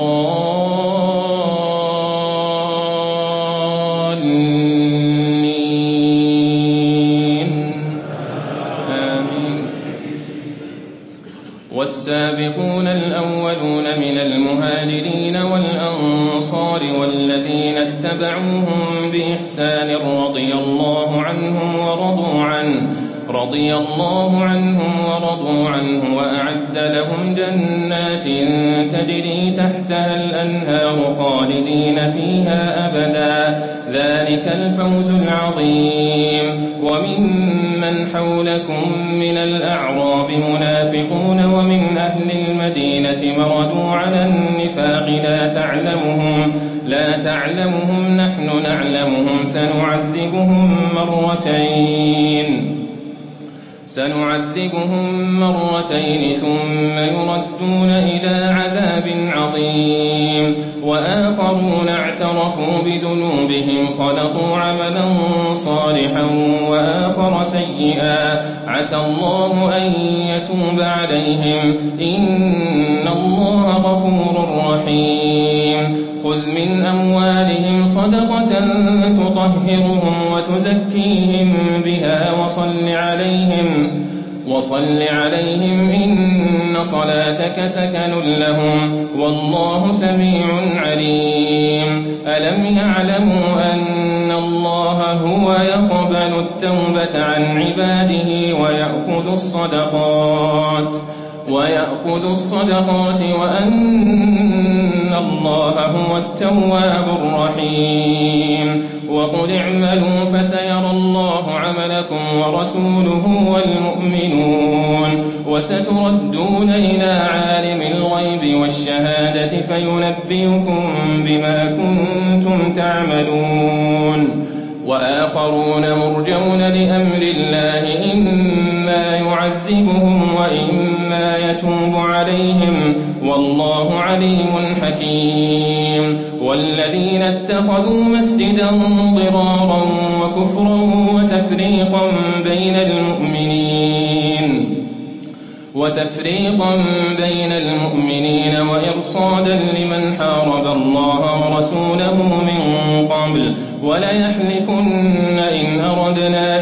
آمين. والسابقون الأولون من المهاجرين والأنصار والذين اتبعوهم بإحسان رضي الله عنهم ورضوا عنه رضي الله عنهم ورضوا عنه وأعد لهم جنات تجري تحتها الأنهار خالدين فيها أبدا. ذلك الفوز العظيم. وممن حولكم من الأعراب منافقون ومن أهل المدينة مردوا على النفاق لا تعلمهم لا تعلمهم نحن نعلمهم. سنعذبهم مرتين. سنعذبهم مرتين ثم يردون إلى عذاب عظيم. وآخرون اعترفوا بذنوبهم خلقوا عملا صالحا وآخر سيئا. عسى الله أن يتوب عليهم. إن الله غفور رحيم. خذ من أموالهم صدقة تطهرهم وتزكيهم بها وصل عليهم. وصل عليهم إن صلاتك سكن لهم والله سميع عليم. ألم يعلموا أن الله هو يقبل التوبة عن عباده ويأخذ الصدقات ويأخذ الصدقات وأن الله هو التواب الرحيم. وقل اعملوا فسيرى الله عملكم ورسوله والمؤمنون. وستردون إلى عالم الغيب والشهادة فينبئكم بما كنتم تعملون. وآخرون مرجون لأمر الله إما يعذبهم وإما يتوب عليهم والله عليم حكيم والذين اتخذوا مسجدا ضرارا وكفرا وتفريقا بين المؤمنين وتفريقا بين المؤمنين وإرصادا لمن حارب الله ورسوله من قبل وليحلفن إن أردنا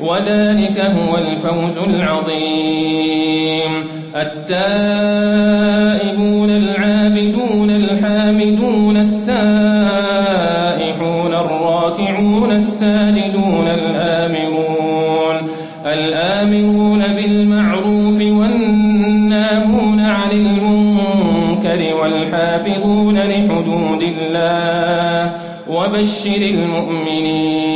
وذلك هو الفوز العظيم. التائبون العابدون الحامدون السائحون الراكعون الساجدون الآمرون. الآمرون بالمعروف والناهون عن المنكر والحافظون لحدود الله. وبشر المؤمنين.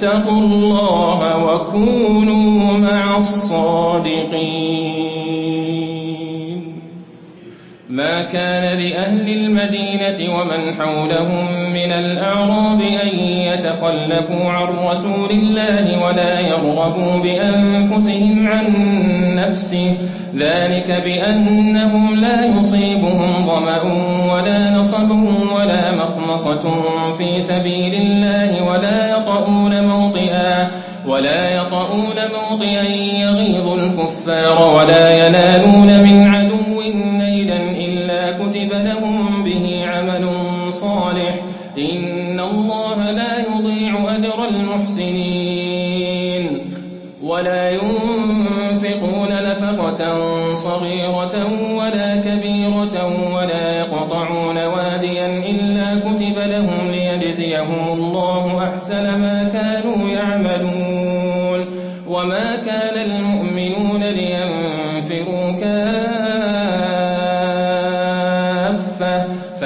اتقوا الله وكونوا مع الصادقين. ما كان لأهل المدينة ومن حولهم من الأعراب أن يتخلفوا عن رسول الله ولا يرغبوا بأنفسهم عن نفسه. ذلك بأنهم لا يصيبهم ظمأ ولا نصب ولا مخمصة في سبيل الله ولا يطؤون موطئا ولا يطؤون موطئا يغيظ الكفار ولا ينالون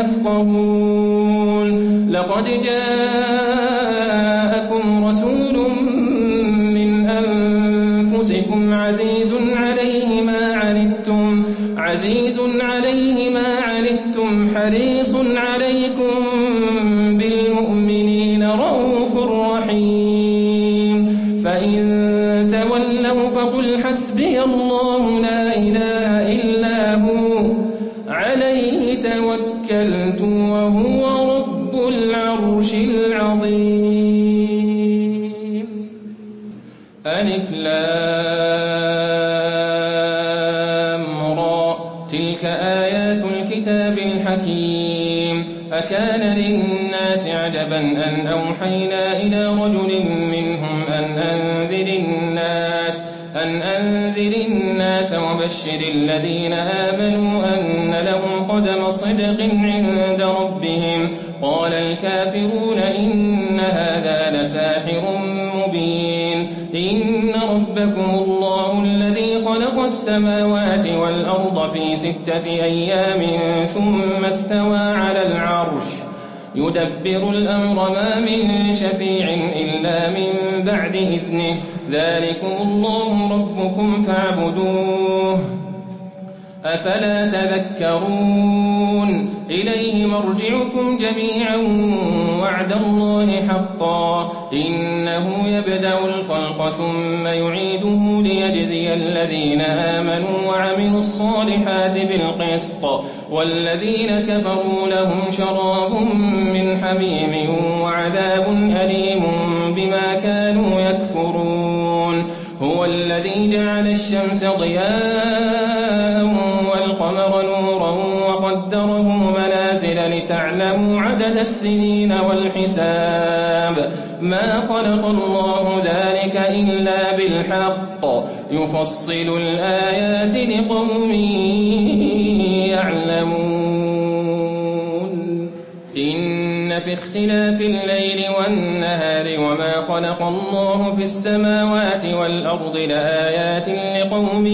يفقهون. لقد جاءكم أوحينا إلى رجل منهم أن أنذر الناس أن أنذر الناس وبشر الذين آمنوا أن لهم قدم صدق عند ربهم. قال الكافرون إن هذا لساحر مبين. إن ربكم الله الذي خلق السماوات والأرض في ستة أيام ثم استوى على العرش. يدبر الأمر ما من شفيع إلا من بعد إذنه. ذلكم الله ربكم فاعبدوه. أفلا تذكرون؟ إليه مرجعكم جميعا وعد الله حقا. إنه يبدأ الخلق ثم يعيده ليجزي الذين آمنوا وعملوا الصالحات بالقسط. والذين كفروا لهم شراب من حميم وعذاب أليم بما كانوا يكفرون. هو الذي جعل الشمس ضياء والقمر نورا وقدره منازل لتعلموا عدد السنين والحساب. ما خلق الله ذلك إلا بالحق. يفصل الآيات لقوم يعلمون. إن في اختلاف الليل والنهار وما خلق الله في السماوات والأرض لآيات لقوم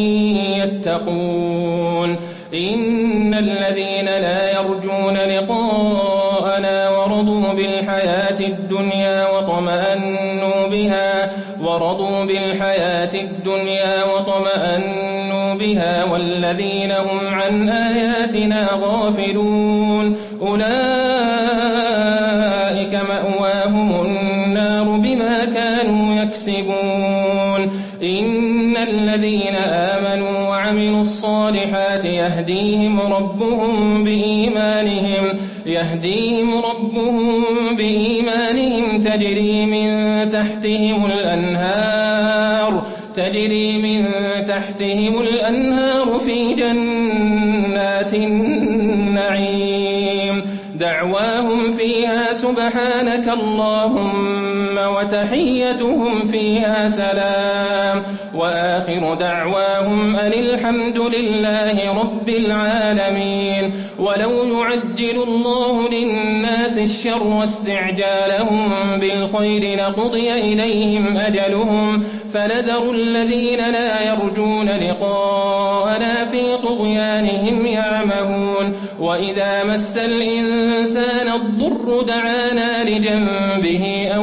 يتقون. إن الذين لا يرجون لقاءنا ورضوا بالحياة الدنيا وطمأنوا بها ورضوا بالحياة الدنيا وطمأنوا بها والذين هم عن آياتنا غافلون. أولئك يهديهم ربهم بإيمانهم يهديهم ربهم بإيمانهم. تجري من تحتهم الأنهار تجري من تحتهم الأنهار في جنات النعيم. دعواهم فيها سبحانك اللهم وتحيتهم فيها سلام. وآخر دعواهم أن الحمد لله رب العالمين. ولو يعجل الله للناس الشر واستعجالهم بالخير لقضي إليهم أجلهم. فنذر الذين لا يرجون لقاءنا في طغيانهم يعمهون. وإذا مس الإنسان الضر دعانا لجنبه أو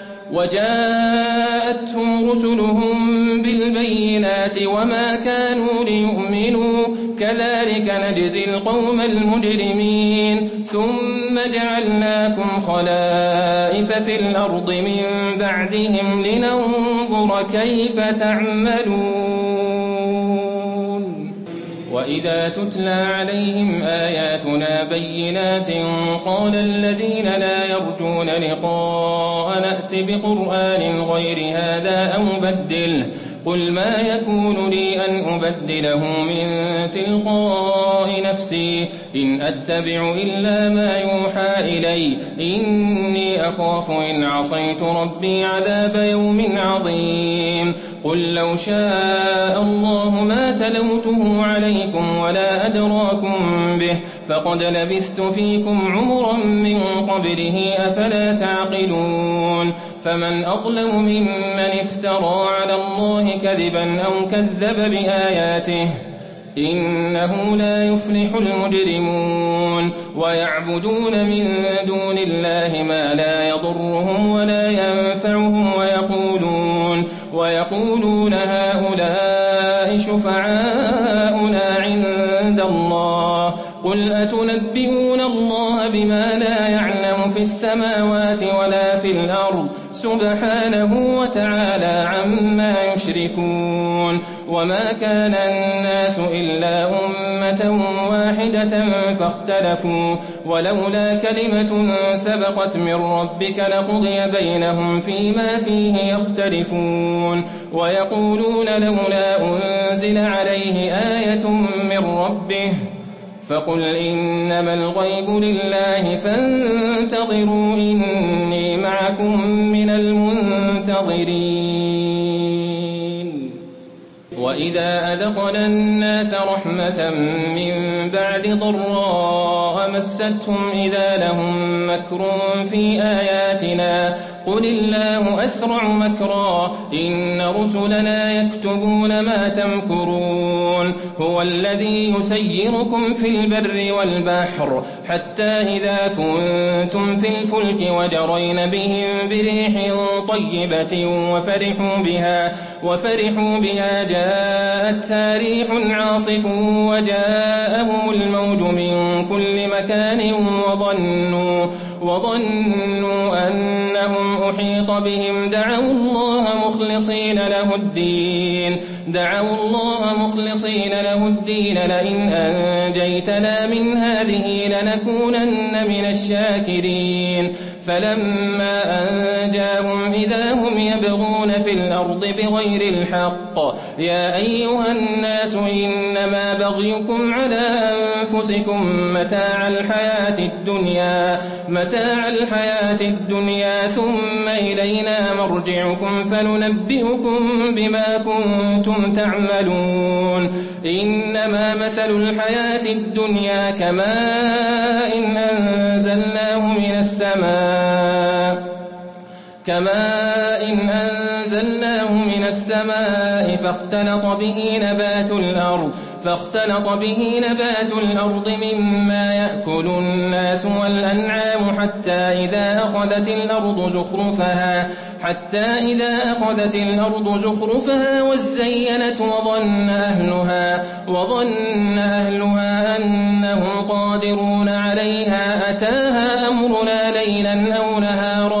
وجاءتهم رسلهم بالبينات وما كانوا ليؤمنوا. كذلك نجزي القوم المجرمين. ثم جعلناكم خلائف في الأرض من بعدهم لننظر كيف تعملون. وإذا تتلى عليهم آياتنا بينات قال الذين لا يرجون لقاء نأت بقرآن غير هذا أو بدله قل ما يكون لي أن أبدله من تلقاء نفسي إن أتبع إلا ما يوحى إلي. إني أخاف إن عصيت ربي عذاب يوم عظيم. قل لو شاء الله ما تلوته عليكم ولا أدراكم به فقد لبثت فيكم عمرا من قبله أفلا تعقلون. فمن أظلم ممن افترى على الله كذبا أو كذب بآياته إنه لا يفلح المجرمون ويعبدون من دون الله ما لا يضرهم ولا ينفعهم ويقولون ويقولون هؤلاء شفعاؤنا عند الله قل أتنبئون الله بما لا يعلم في السماوات ولا في الأرض سبحانه وتعالى عما يشركون وما كان الناس إلا أمة واحدة فاختلفوا ولولا كلمة سبقت من ربك لقضي بينهم فيما فيه يختلفون ويقولون لولا أنزل عليه آية من ربه فقل إنما الغيب لله فانتظروا إني معكم من المنتظرين. وإذا أذقنا الناس رحمة من بعد ضراء مستهم إذا لهم مكر في آياتنا. قل الله أسرع مكرا. إن رسلنا يكتبون ما تمكرون. هو الذي يسيركم في البر والبحر حتى إذا كنتم في الفلك وجرين بهم بريح طيبة وفرحوا بها وفرحوا بها. جاءتها ريح عاصف وجاءهم الموج من كل مكان وظنوا وظنوا أنهم أحيط بهم. دعوا الله مخلصين له الدين. دعوا الله مخلصين له الدين. لئن أنجيتنا من هذه لنكونن من الشاكرين. فلما أنجاهم إذا هم يبغون في الأرض بغير الحق يا أيها الناس إنما بغيكم على أنفسكم متاع الحياة الدنيا متاع الحياة الدنيا ثم إلينا مرجعكم فننبئكم بما كنتم تعملون. إنما مثل الحياة الدنيا كماء إن أنزلناه من السماء. كماء إن أنزلناه من السماء فاختلط به نبات الأرض فاختلط به نبات الأرض مما يأكل الناس والأنعام حتى إذا أخذت الأرض زخرفها حتى إذا أخذت الأرض زخرفها وزينت وظن أهلها وظن أهلها أنهم قادرون عليها أتاها أمرنا ليلا أو نهارا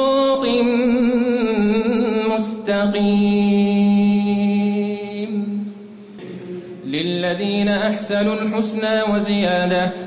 أحسنوا الحسنى وزيادة.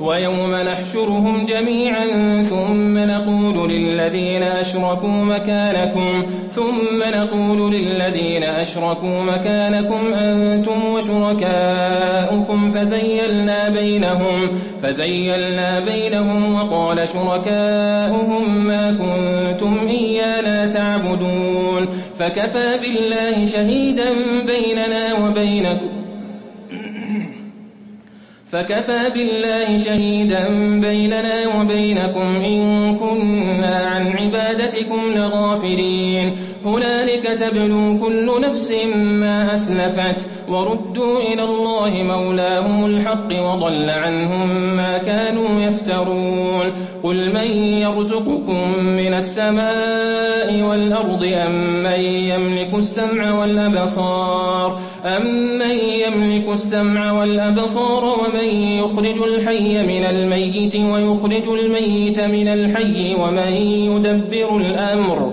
ويوم نحشرهم جميعا ثم نقول للذين أشركوا مكانكم ثم نقول للذين أشركوا مكانكم أنتم وشركاؤكم فزيلنا بينهم فزيلنا بينهم وقال شركاؤهم ما كنتم إيانا تعبدون فكفى بالله شهيدا بيننا وبينكم فكفى بالله شهيدا بيننا وبينكم إن كنا عن عبادتكم لغافلين. هنالك تبلو كل نفس ما أسلفت وردوا إلى الله مولاهم الحق وضل عنهم ما كانوا يفترون قل من يرزقكم من السماء والأرض أم من يملك السمع والأبصار أم من يملك السمع والأبصار ومن يخرج الحي من الميت ويخرج الميت من الحي ومن يدبر الأمر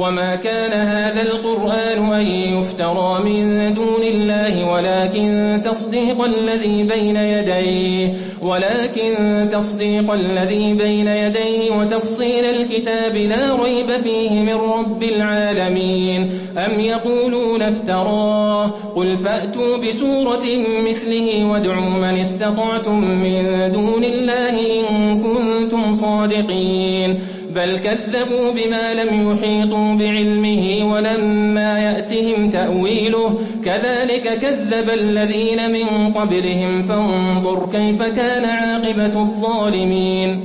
وما كان هذا القرآن أن يفترى من دون الله ولكن تصديق الذي بين يديه ولكن تصديق الذي بين يديه وتفصيل الكتاب لا ريب فيه من رب العالمين. أم يقولون افتراه؟ قل فأتوا بسورة مثله وادعوا من استطعتم من دون الله إن كنتم صادقين. بل كذبوا بما لم يحيطوا بعلمه ولما يأتهم تأويله. كذلك كذب الذين من قبلهم فانظر كيف كان عاقبة الظالمين.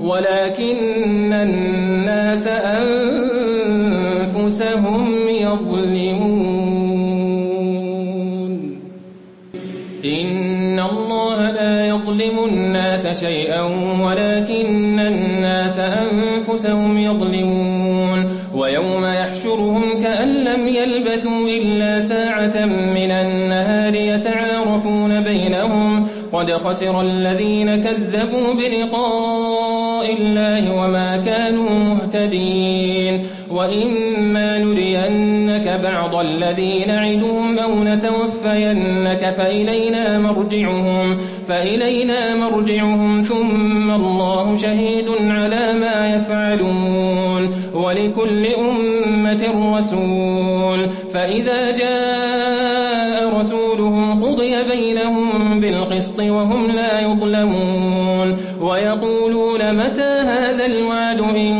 ولكن الناس أنفسهم يظلمون. إن الله لا يظلم الناس شيئا ولكن الناس أنفسهم يظلمون. ويوم يحشرهم كأن لم يلبثوا إلا ساعة من النهار يتعارفون بينهم. قد خسر الذين كذبوا بلقاء الله وما كانوا مهتدين وإما نرينك بعض الذي نعدهم أو نتوفينك فإلينا مرجعهم فإلينا مرجعهم ثم الله شهيد على ما يفعلون ولكل أمة رسول فإذا جاء رسولهم قضي بينهم بالقسط وهم لا يظلمون ويقولون متى هذا الوعد إن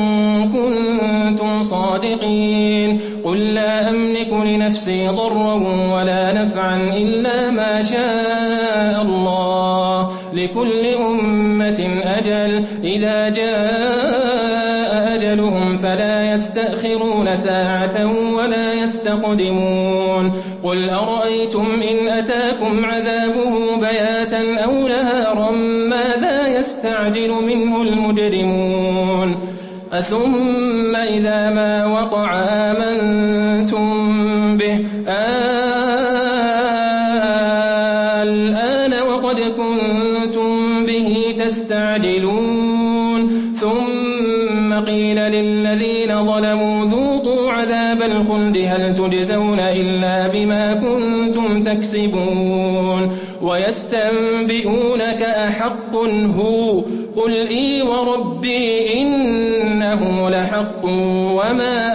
كنتم صادقين؟ قل لا أملك لنفسي ضرا ولا نفعا إلا ما شاء الله. لكل أمة أجل إذا جاء أجلهم فلا يستأخرون ساعة ولا يستقدمون. قل أرأيتم إن أتاكم عذابه يستعجل منه المجرمون. أثم إذا ما وقع آمنتم به. الآن وقد كنتم به تستعجلون. ثم قيل للذين ظلموا ذوقوا عذاب الخلد. هل تجزون إلا بما كنتم تكسبون؟ ويستنبئونك أحق هو قل إي وربي إنه لحق وما